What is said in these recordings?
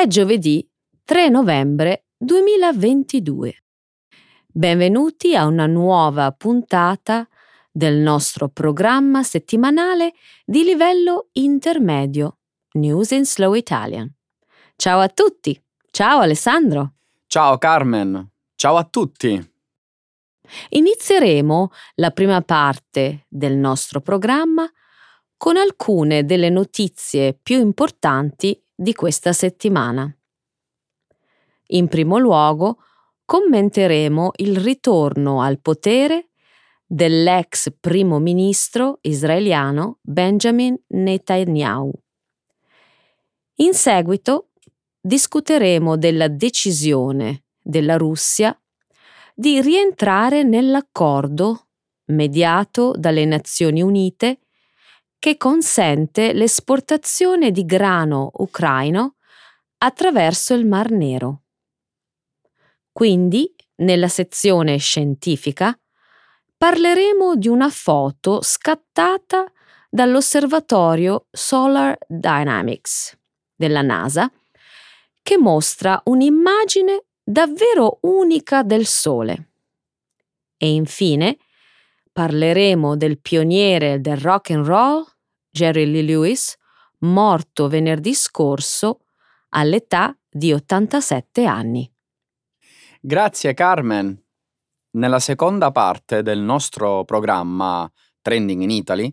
È giovedì 3 novembre 2022. Benvenuti a una nuova puntata del nostro programma settimanale di livello intermedio News in Slow Italian. Ciao a tutti! Ciao Alessandro! Ciao Carmen! Ciao a tutti! Inizieremo la prima parte del nostro programma con alcune delle notizie più importanti di questa settimana. In primo luogo, commenteremo il ritorno al potere dell'ex primo ministro israeliano Benjamin Netanyahu. In seguito discuteremo della decisione della Russia di rientrare nell'accordo mediato dalle Nazioni Unite che consente l'esportazione di grano ucraino attraverso il Mar Nero. Quindi, nella sezione scientifica, parleremo di una foto scattata dall'osservatorio Solar Dynamics della NASA che mostra un'immagine davvero unica del Sole. E infine parleremo del pioniere del rock and roll, Jerry Lee Lewis, morto venerdì scorso all'età di 87 anni. Grazie Carmen. Nella seconda parte del nostro programma Trending in Italy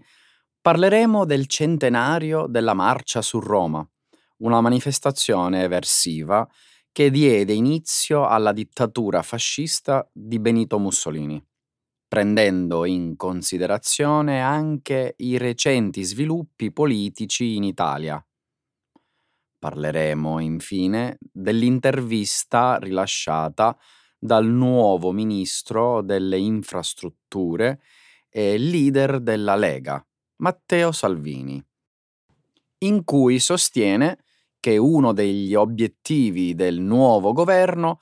parleremo del centenario della Marcia su Roma, una manifestazione eversiva che diede inizio alla dittatura fascista di Benito Mussolini, prendendo in considerazione anche i recenti sviluppi politici in Italia. Parleremo infine dell'intervista rilasciata dal nuovo ministro delle infrastrutture e leader della Lega, Matteo Salvini, in cui sostiene che uno degli obiettivi del nuovo governo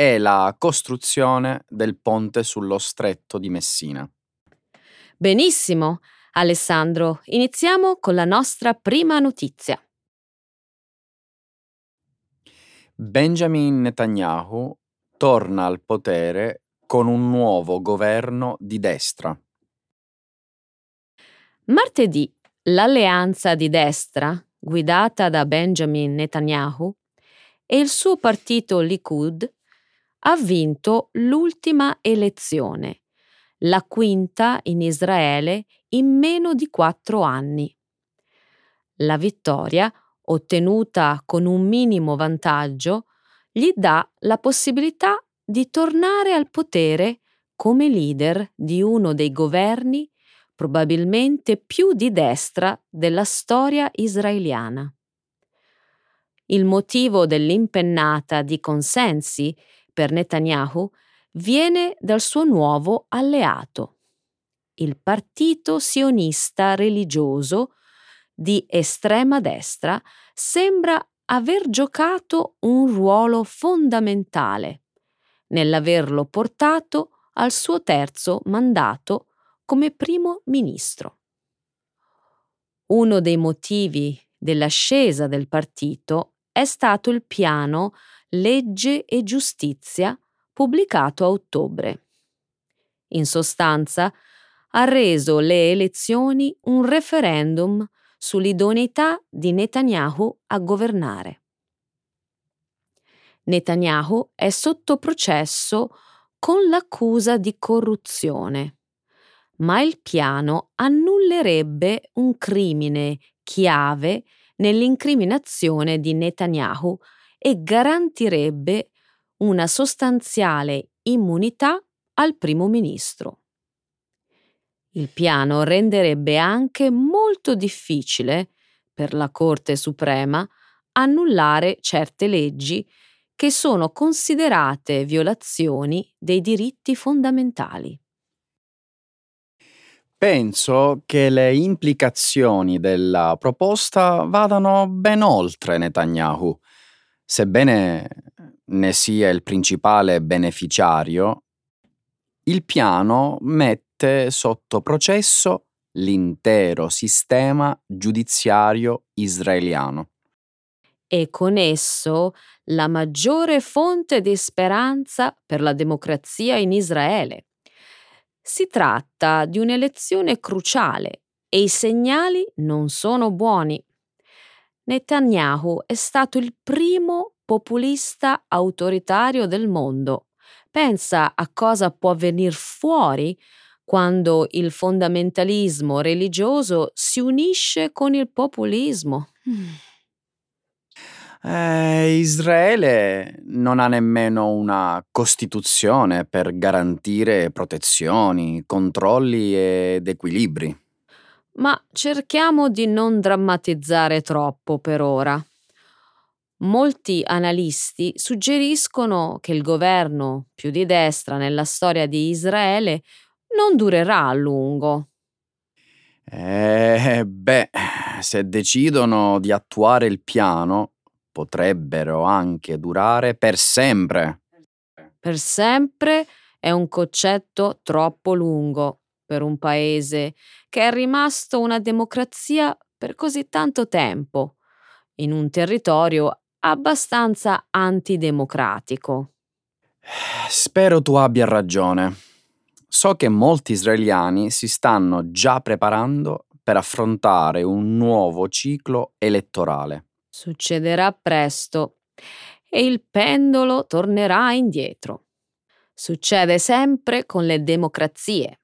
è la costruzione del ponte sullo stretto di Messina. Benissimo, Alessandro, iniziamo con la nostra prima notizia. Benjamin Netanyahu torna al potere con un nuovo governo di destra. Martedì l'alleanza di destra guidata da Benjamin Netanyahu, e il suo partito Likud ha vinto l'ultima elezione, la quinta in Israele in meno di quattro anni. La vittoria, ottenuta con un minimo vantaggio, gli dà la possibilità di tornare al potere come leader di uno dei governi probabilmente più di destra della storia israeliana. Il motivo dell'impennata di consensi per Netanyahu viene dal suo nuovo alleato, il partito sionista religioso di estrema destra sembra aver giocato un ruolo fondamentale nell'averlo portato al suo terzo mandato come primo ministro. Uno dei motivi dell'ascesa del partito è stato il piano Legge e Giustizia pubblicato a ottobre. In sostanza, ha reso le elezioni un referendum sull'idoneità di Netanyahu a governare. Netanyahu è sotto processo con l'accusa di corruzione ma il piano annullerebbe un crimine chiave nell'incriminazione di Netanyahu e garantirebbe una sostanziale immunità al primo ministro. Il piano renderebbe anche molto difficile per la Corte Suprema annullare certe leggi che sono considerate violazioni dei diritti fondamentali. Penso che le implicazioni della proposta vadano ben oltre Netanyahu. Sebbene ne sia il principale beneficiario, il piano mette sotto processo l'intero sistema giudiziario israeliano. e con esso la maggiore fonte di speranza per la democrazia in Israele. Si tratta di un'elezione cruciale e i segnali non sono buoni. Netanyahu è stato il primo populista autoritario del mondo. Pensa a cosa può venire fuori quando il fondamentalismo religioso si unisce con il populismo. Eh, Israele non ha nemmeno una costituzione per garantire protezioni, controlli ed equilibri. Ma cerchiamo di non drammatizzare troppo per ora. Molti analisti suggeriscono che il governo più di destra nella storia di Israele non durerà a lungo. Eh, beh, se decidono di attuare il piano, potrebbero anche durare per sempre. Per sempre è un concetto troppo lungo per un paese che è rimasto una democrazia per così tanto tempo, in un territorio abbastanza antidemocratico. Spero tu abbia ragione. So che molti israeliani si stanno già preparando per affrontare un nuovo ciclo elettorale. Succederà presto e il pendolo tornerà indietro. Succede sempre con le democrazie.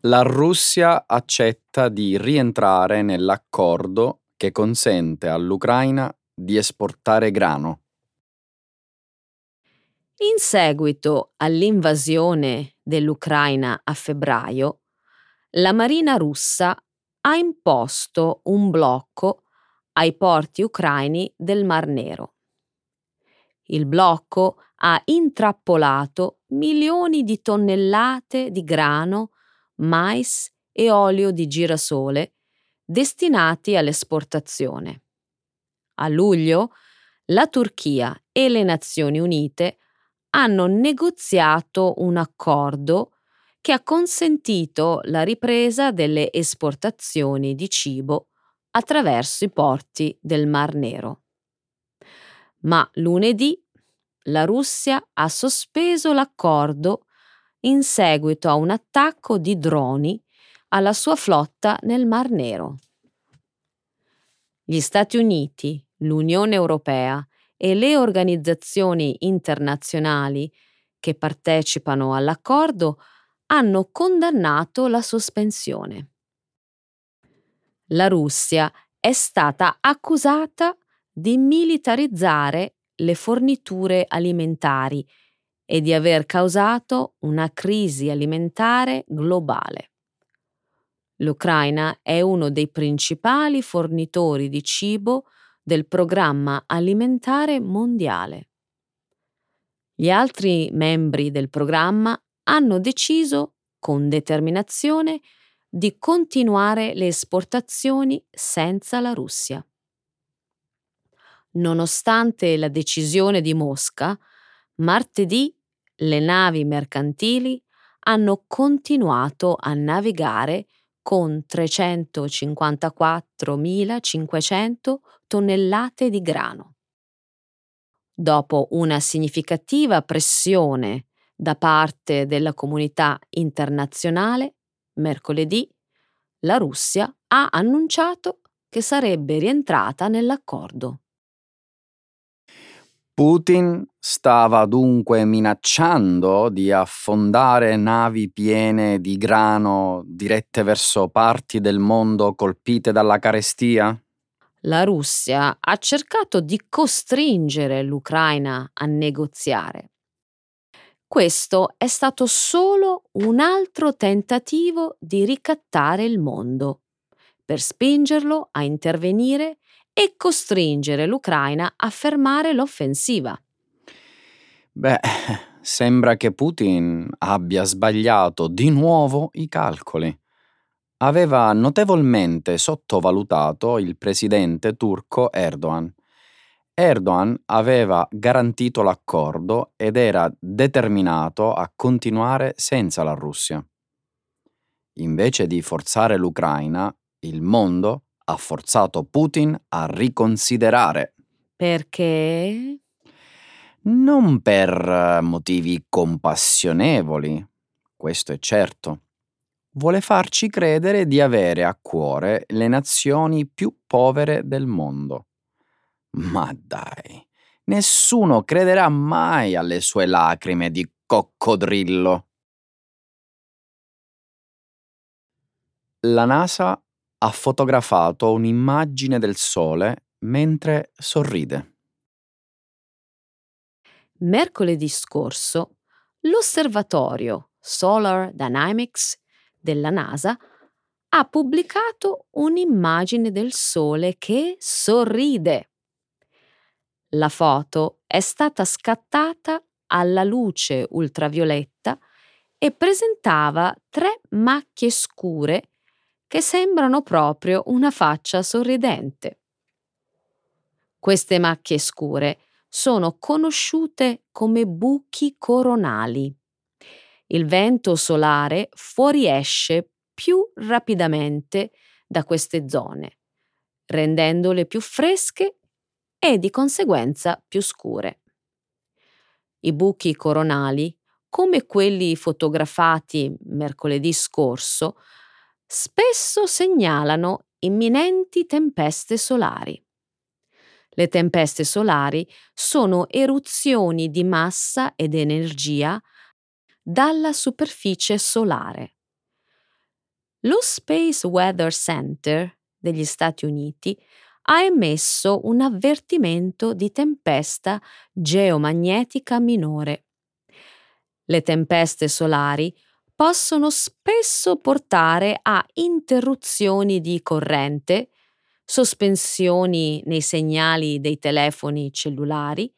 La Russia accetta di rientrare nell'accordo che consente all'Ucraina di esportare grano. In seguito all'invasione dell'Ucraina a febbraio, la Marina russa ha imposto un blocco ai porti ucraini del Mar Nero. Il blocco ha intrappolato milioni di tonnellate di grano mais e olio di girasole destinati all'esportazione. A luglio la Turchia e le Nazioni Unite hanno negoziato un accordo che ha consentito la ripresa delle esportazioni di cibo attraverso i porti del Mar Nero. Ma lunedì la Russia ha sospeso l'accordo in seguito a un attacco di droni alla sua flotta nel Mar Nero. Gli Stati Uniti, l'Unione Europea e le organizzazioni internazionali che partecipano all'accordo hanno condannato la sospensione. La Russia è stata accusata di militarizzare le forniture alimentari e di aver causato una crisi alimentare globale. L'Ucraina è uno dei principali fornitori di cibo del programma alimentare mondiale. Gli altri membri del programma hanno deciso con determinazione di continuare le esportazioni senza la Russia. Nonostante la decisione di Mosca, martedì le navi mercantili hanno continuato a navigare con 354.500 tonnellate di grano. Dopo una significativa pressione da parte della comunità internazionale, mercoledì la Russia ha annunciato che sarebbe rientrata nell'accordo. Putin stava dunque minacciando di affondare navi piene di grano dirette verso parti del mondo colpite dalla carestia? La Russia ha cercato di costringere l'Ucraina a negoziare. Questo è stato solo un altro tentativo di ricattare il mondo, per spingerlo a intervenire e costringere l'Ucraina a fermare l'offensiva. Beh, sembra che Putin abbia sbagliato di nuovo i calcoli. Aveva notevolmente sottovalutato il presidente turco Erdogan. Erdogan aveva garantito l'accordo ed era determinato a continuare senza la Russia. Invece di forzare l'Ucraina, il mondo ha forzato Putin a riconsiderare. Perché? Non per eh, motivi compassionevoli, questo è certo. Vuole farci credere di avere a cuore le nazioni più povere del mondo. Ma dai, nessuno crederà mai alle sue lacrime di coccodrillo. La NASA ha fotografato un'immagine del Sole mentre sorride. Mercoledì scorso l'osservatorio Solar Dynamics della NASA ha pubblicato un'immagine del Sole che sorride. La foto è stata scattata alla luce ultravioletta e presentava tre macchie scure che sembrano proprio una faccia sorridente. Queste macchie scure sono conosciute come buchi coronali. Il vento solare fuoriesce più rapidamente da queste zone, rendendole più fresche e di conseguenza più scure. I buchi coronali, come quelli fotografati mercoledì scorso, spesso segnalano imminenti tempeste solari. Le tempeste solari sono eruzioni di massa ed energia dalla superficie solare. Lo Space Weather Center degli Stati Uniti ha emesso un avvertimento di tempesta geomagnetica minore. Le tempeste solari possono spesso portare a interruzioni di corrente, sospensioni nei segnali dei telefoni cellulari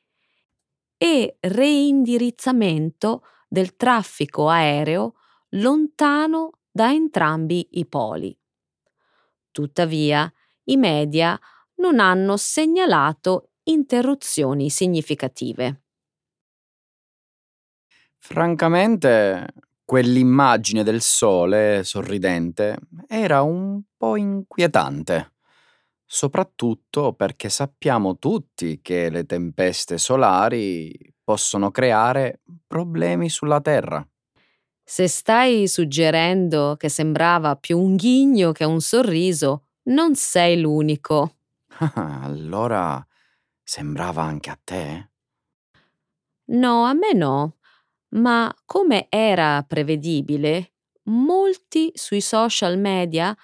e reindirizzamento del traffico aereo lontano da entrambi i poli. Tuttavia, i media non hanno segnalato interruzioni significative. Francamente, quell'immagine del sole sorridente era un po' inquietante, soprattutto perché sappiamo tutti che le tempeste solari possono creare problemi sulla Terra. Se stai suggerendo che sembrava più un ghigno che un sorriso, non sei l'unico. allora sembrava anche a te? No, a me no ma come era prevedibile, molti sui social media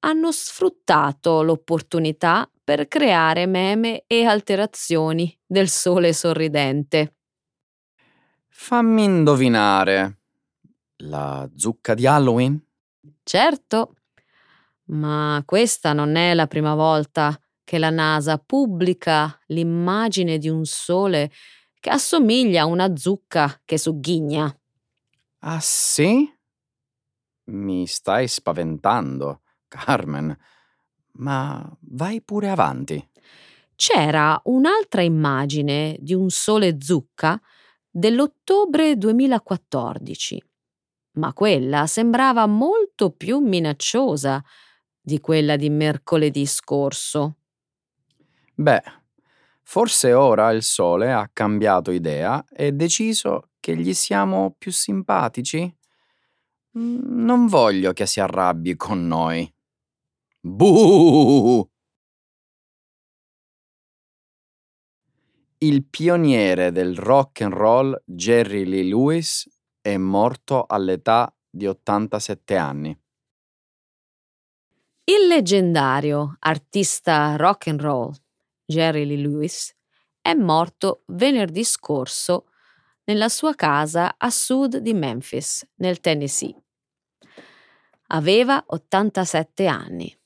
hanno sfruttato l'opportunità per creare meme e alterazioni del sole sorridente. Fammi indovinare. La zucca di Halloween? Certo, ma questa non è la prima volta che la NASA pubblica l'immagine di un sole che assomiglia a una zucca che sugghigna. Ah sì? Mi stai spaventando, Carmen. Ma vai pure avanti. C'era un'altra immagine di un sole zucca dell'ottobre 2014, ma quella sembrava molto più minacciosa di quella di mercoledì scorso. Beh, Forse ora il sole ha cambiato idea e deciso che gli siamo più simpatici? Mm, non voglio che si arrabbi con noi. Buh! Il pioniere del rock and roll Jerry Lee Lewis è morto all'età di 87 anni. Il leggendario artista rock and roll Jerry Lee Lewis, è morto venerdì scorso nella sua casa a sud di Memphis, nel Tennessee. Aveva 87 anni.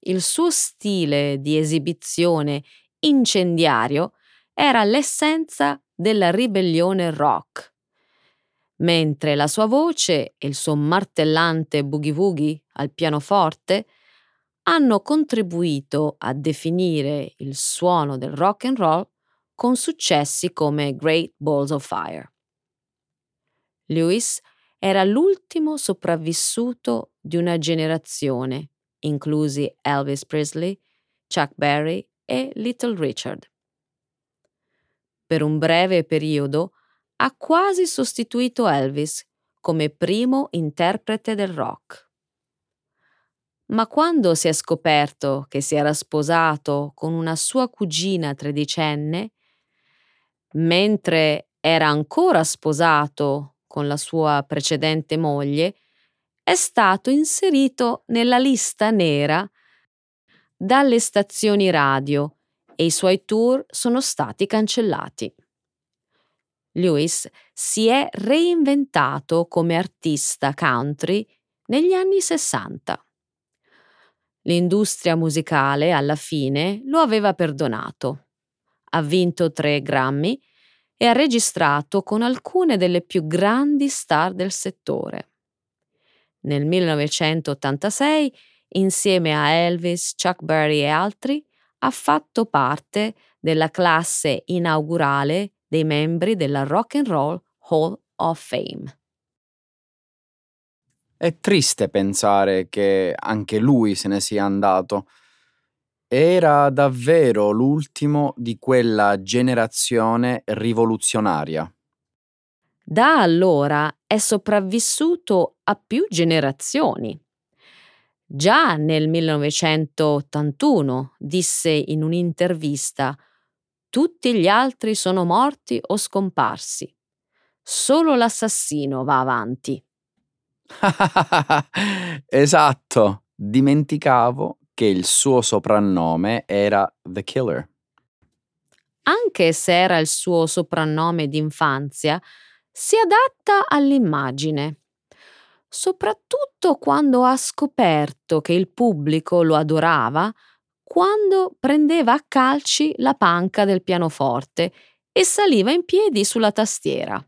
Il suo stile di esibizione incendiario era l'essenza della ribellione rock, mentre la sua voce e il suo martellante boogie woogie al pianoforte hanno contribuito a definire il suono del rock and roll con successi come Great Balls of Fire. Lewis era l'ultimo sopravvissuto di una generazione inclusi Elvis Presley, Chuck Berry e Little Richard. Per un breve periodo ha quasi sostituito Elvis come primo interprete del rock. Ma quando si è scoperto che si era sposato con una sua cugina tredicenne, mentre era ancora sposato con la sua precedente moglie, è stato inserito nella lista nera dalle stazioni radio e i suoi tour sono stati cancellati. Lewis si è reinventato come artista country negli anni 60. L'industria musicale alla fine lo aveva perdonato. Ha vinto tre Grammy e ha registrato con alcune delle più grandi star del settore. Nel 1986, insieme a Elvis, Chuck Berry e altri, ha fatto parte della classe inaugurale dei membri della Rock and Roll Hall of Fame. È triste pensare che anche lui se ne sia andato. Era davvero l'ultimo di quella generazione rivoluzionaria. Da allora è sopravvissuto a più generazioni. Già nel 1981 disse in un'intervista Tutti gli altri sono morti o scomparsi. Solo l'assassino va avanti. esatto, dimenticavo che il suo soprannome era The Killer. Anche se era il suo soprannome d'infanzia, si adatta all'immagine. Soprattutto quando ha scoperto che il pubblico lo adorava, quando prendeva a calci la panca del pianoforte e saliva in piedi sulla tastiera.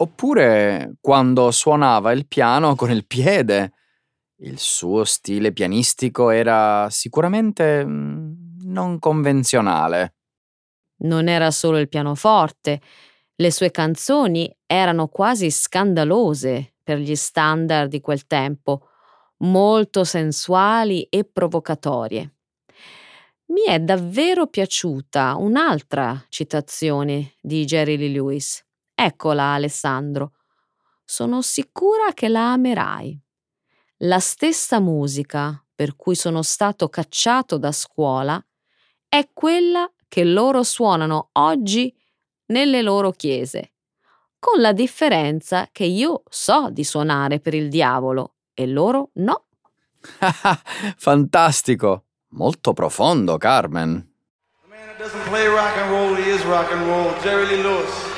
Oppure quando suonava il piano con il piede il suo stile pianistico era sicuramente mm, non convenzionale. Non era solo il pianoforte, le sue canzoni erano quasi scandalose per gli standard di quel tempo, molto sensuali e provocatorie. Mi è davvero piaciuta un'altra citazione di Jerry Lee Lewis. Eccola, Alessandro. Sono sicura che la amerai. La stessa musica per cui sono stato cacciato da scuola è quella che loro suonano oggi nelle loro chiese, con la differenza che io so di suonare per il diavolo e loro no. Fantastico, molto profondo, Carmen. The man that doesn't play rock and roll, he is rock and roll. Jerry Lee Lewis.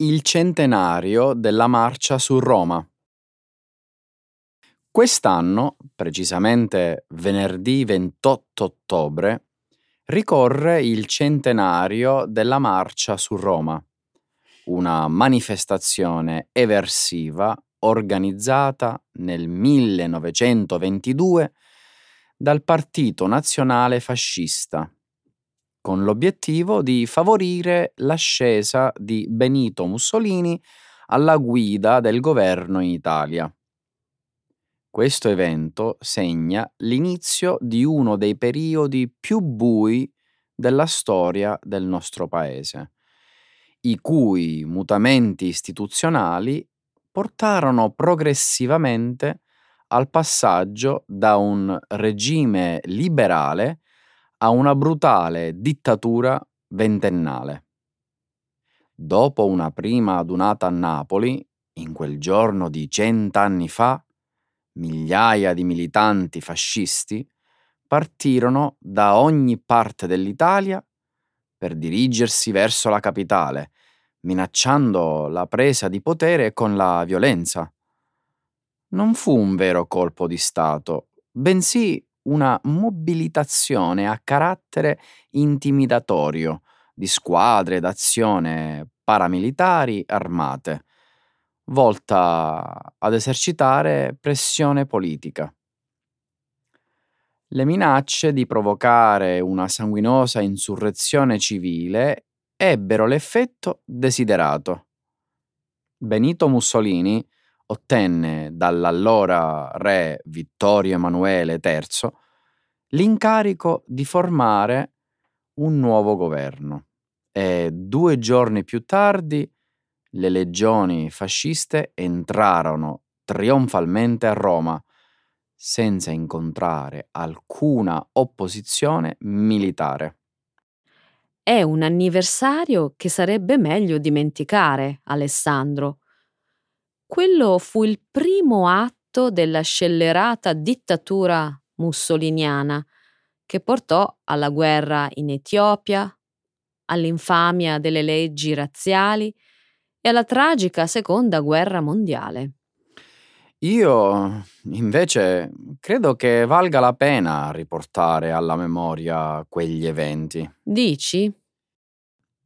Il centenario della marcia su Roma. Quest'anno, precisamente venerdì 28 ottobre, ricorre il centenario della marcia su Roma una manifestazione eversiva organizzata nel 1922 dal Partito Nazionale Fascista, con l'obiettivo di favorire l'ascesa di Benito Mussolini alla guida del governo in Italia. Questo evento segna l'inizio di uno dei periodi più bui della storia del nostro paese i cui mutamenti istituzionali portarono progressivamente al passaggio da un regime liberale a una brutale dittatura ventennale. Dopo una prima adunata a Napoli, in quel giorno di cent'anni fa, migliaia di militanti fascisti partirono da ogni parte dell'Italia per dirigersi verso la capitale, minacciando la presa di potere con la violenza. Non fu un vero colpo di Stato, bensì una mobilitazione a carattere intimidatorio di squadre d'azione paramilitari armate, volta ad esercitare pressione politica. Le minacce di provocare una sanguinosa insurrezione civile ebbero l'effetto desiderato. Benito Mussolini ottenne dall'allora re Vittorio Emanuele III l'incarico di formare un nuovo governo e due giorni più tardi le legioni fasciste entrarono trionfalmente a Roma senza incontrare alcuna opposizione militare. È un anniversario che sarebbe meglio dimenticare, Alessandro. Quello fu il primo atto della scellerata dittatura mussoliniana che portò alla guerra in Etiopia, all'infamia delle leggi razziali e alla tragica seconda guerra mondiale. Io invece credo che valga la pena riportare alla memoria quegli eventi. Dici?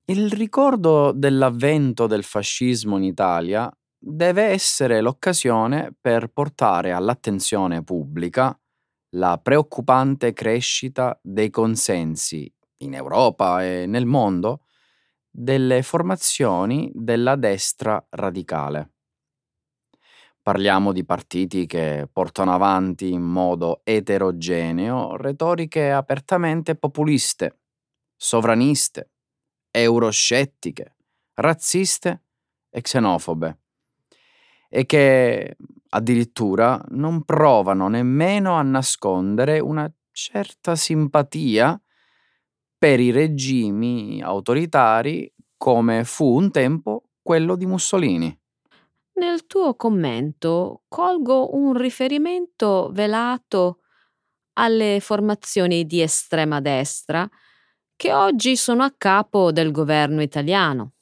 Il ricordo dell'avvento del fascismo in Italia deve essere l'occasione per portare all'attenzione pubblica la preoccupante crescita dei consensi in Europa e nel mondo delle formazioni della destra radicale. Parliamo di partiti che portano avanti in modo eterogeneo retoriche apertamente populiste, sovraniste, euroscettiche, razziste e xenofobe e che addirittura non provano nemmeno a nascondere una certa simpatia per i regimi autoritari come fu un tempo quello di Mussolini. Nel tuo commento colgo un riferimento velato alle formazioni di estrema destra che oggi sono a capo del governo italiano,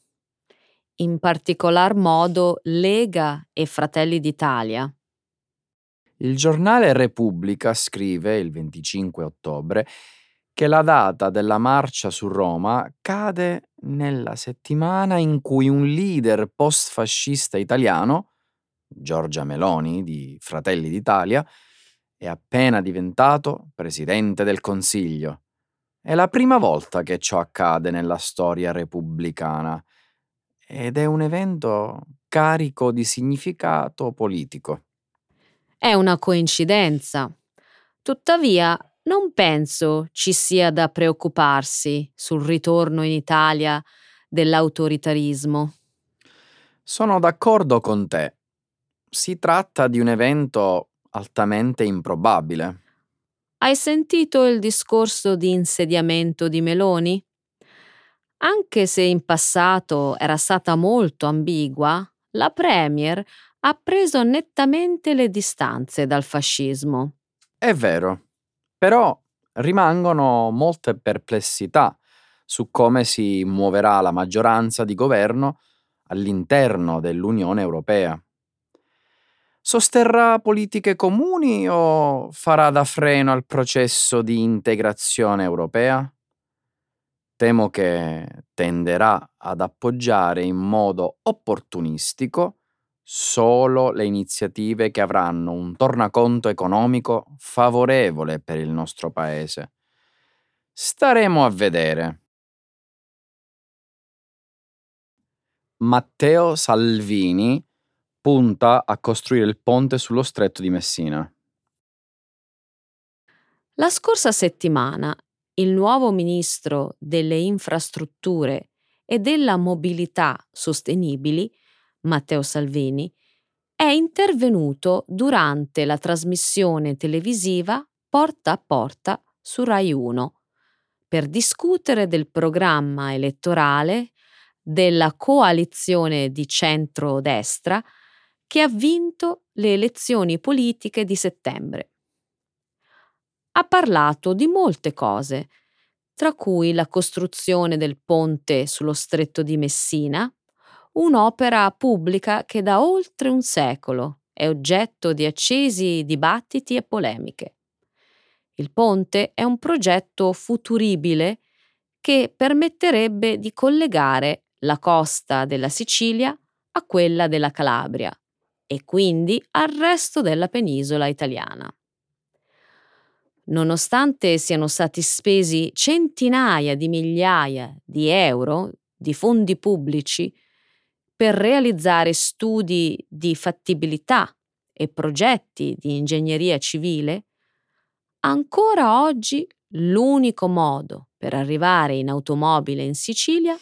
in particolar modo Lega e Fratelli d'Italia. Il giornale Repubblica scrive il 25 ottobre che la data della marcia su Roma cade nella settimana in cui un leader post-fascista italiano, Giorgia Meloni di Fratelli d'Italia, è appena diventato presidente del Consiglio. È la prima volta che ciò accade nella storia repubblicana ed è un evento carico di significato politico. È una coincidenza. Tuttavia, non penso ci sia da preoccuparsi sul ritorno in Italia dell'autoritarismo. Sono d'accordo con te. Si tratta di un evento altamente improbabile. Hai sentito il discorso di insediamento di Meloni? Anche se in passato era stata molto ambigua, la Premier ha preso nettamente le distanze dal fascismo. È vero, però rimangono molte perplessità su come si muoverà la maggioranza di governo all'interno dell'Unione Europea. Sosterrà politiche comuni o farà da freno al processo di integrazione europea? Temo che tenderà ad appoggiare in modo opportunistico solo le iniziative che avranno un tornaconto economico favorevole per il nostro paese. Staremo a vedere. Matteo Salvini punta a costruire il ponte sullo stretto di Messina. La scorsa settimana il nuovo ministro delle infrastrutture e della mobilità sostenibili Matteo Salvini, è intervenuto durante la trasmissione televisiva Porta a Porta su Rai 1 per discutere del programma elettorale della coalizione di centro-destra che ha vinto le elezioni politiche di settembre. Ha parlato di molte cose, tra cui la costruzione del ponte sullo stretto di Messina, un'opera pubblica che da oltre un secolo è oggetto di accesi dibattiti e polemiche. Il ponte è un progetto futuribile che permetterebbe di collegare la costa della Sicilia a quella della Calabria e quindi al resto della penisola italiana. Nonostante siano stati spesi centinaia di migliaia di euro di fondi pubblici per realizzare studi di fattibilità e progetti di ingegneria civile, ancora oggi l'unico modo per arrivare in automobile in Sicilia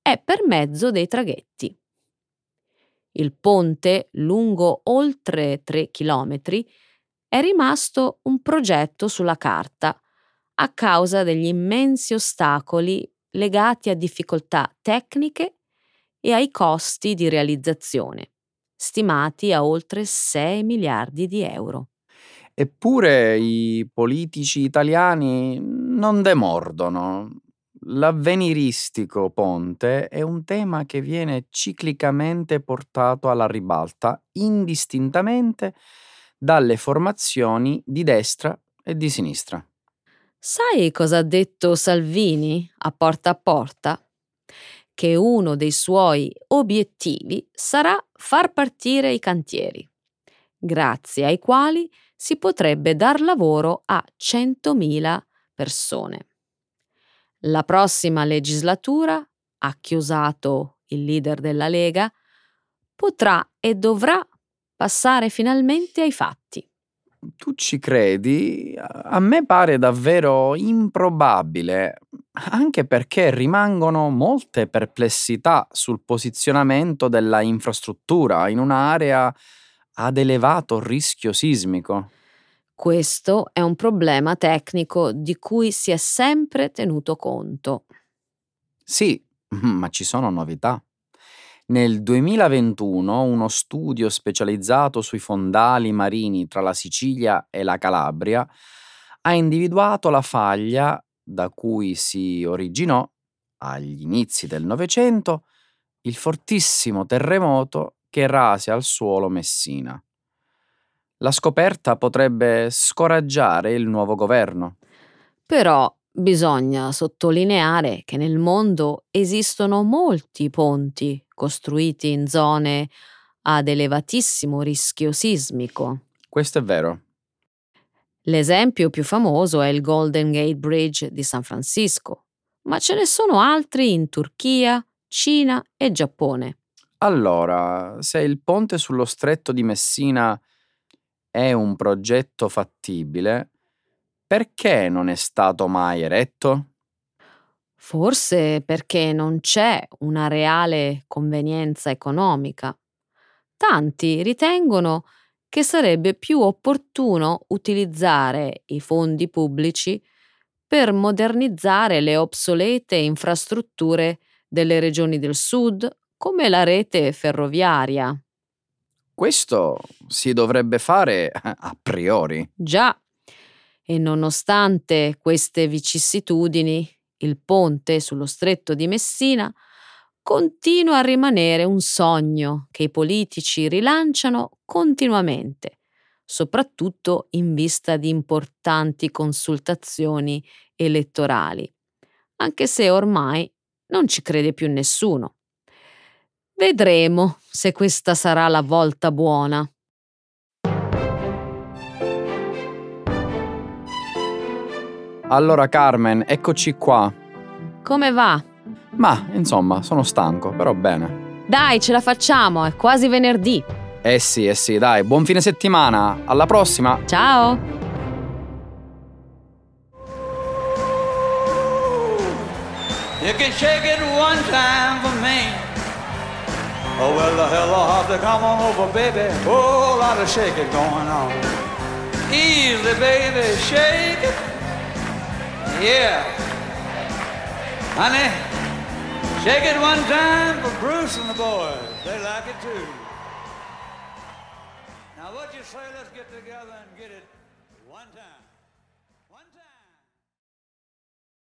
è per mezzo dei traghetti. Il ponte, lungo oltre 3 chilometri, è rimasto un progetto sulla carta a causa degli immensi ostacoli legati a difficoltà tecniche e ai costi di realizzazione, stimati a oltre 6 miliardi di euro. Eppure i politici italiani non demordono. L'avveniristico ponte è un tema che viene ciclicamente portato alla ribalta, indistintamente dalle formazioni di destra e di sinistra. Sai cosa ha detto Salvini a porta a porta? Che uno dei suoi obiettivi sarà far partire i cantieri, grazie ai quali si potrebbe dar lavoro a 100.000 persone. La prossima legislatura, ha chiosato il leader della Lega, potrà e dovrà passare finalmente ai fatti. Tu ci credi? A me pare davvero improbabile, anche perché rimangono molte perplessità sul posizionamento della infrastruttura in un'area ad elevato rischio sismico. Questo è un problema tecnico di cui si è sempre tenuto conto. Sì, ma ci sono novità. Nel 2021 uno studio specializzato sui fondali marini tra la Sicilia e la Calabria ha individuato la faglia da cui si originò, agli inizi del Novecento, il fortissimo terremoto che rase al suolo Messina. La scoperta potrebbe scoraggiare il nuovo governo. Però bisogna sottolineare che nel mondo esistono molti ponti costruiti in zone ad elevatissimo rischio sismico. Questo è vero. L'esempio più famoso è il Golden Gate Bridge di San Francisco, ma ce ne sono altri in Turchia, Cina e Giappone. Allora, se il ponte sullo stretto di Messina è un progetto fattibile, perché non è stato mai eretto? Forse perché non c'è una reale convenienza economica. Tanti ritengono che sarebbe più opportuno utilizzare i fondi pubblici per modernizzare le obsolete infrastrutture delle regioni del sud, come la rete ferroviaria. Questo si dovrebbe fare a priori. Già, e nonostante queste vicissitudini, il ponte sullo stretto di Messina continua a rimanere un sogno che i politici rilanciano continuamente, soprattutto in vista di importanti consultazioni elettorali, anche se ormai non ci crede più nessuno. Vedremo se questa sarà la volta buona. Allora Carmen, eccoci qua. Come va? Ma, insomma, sono stanco, però bene. Dai, ce la facciamo, è quasi venerdì. Eh sì, eh sì, dai, buon fine settimana. Alla prossima. Ciao. You can shake it one time for me. Oh, well, the hell I'll have to come on over, baby. Whole lot of shaking going on. Easy, baby, shake it. Yeah. Honey, shake it one time for Bruce and the boys. They like it too. Now, what you say, let's get together and get it.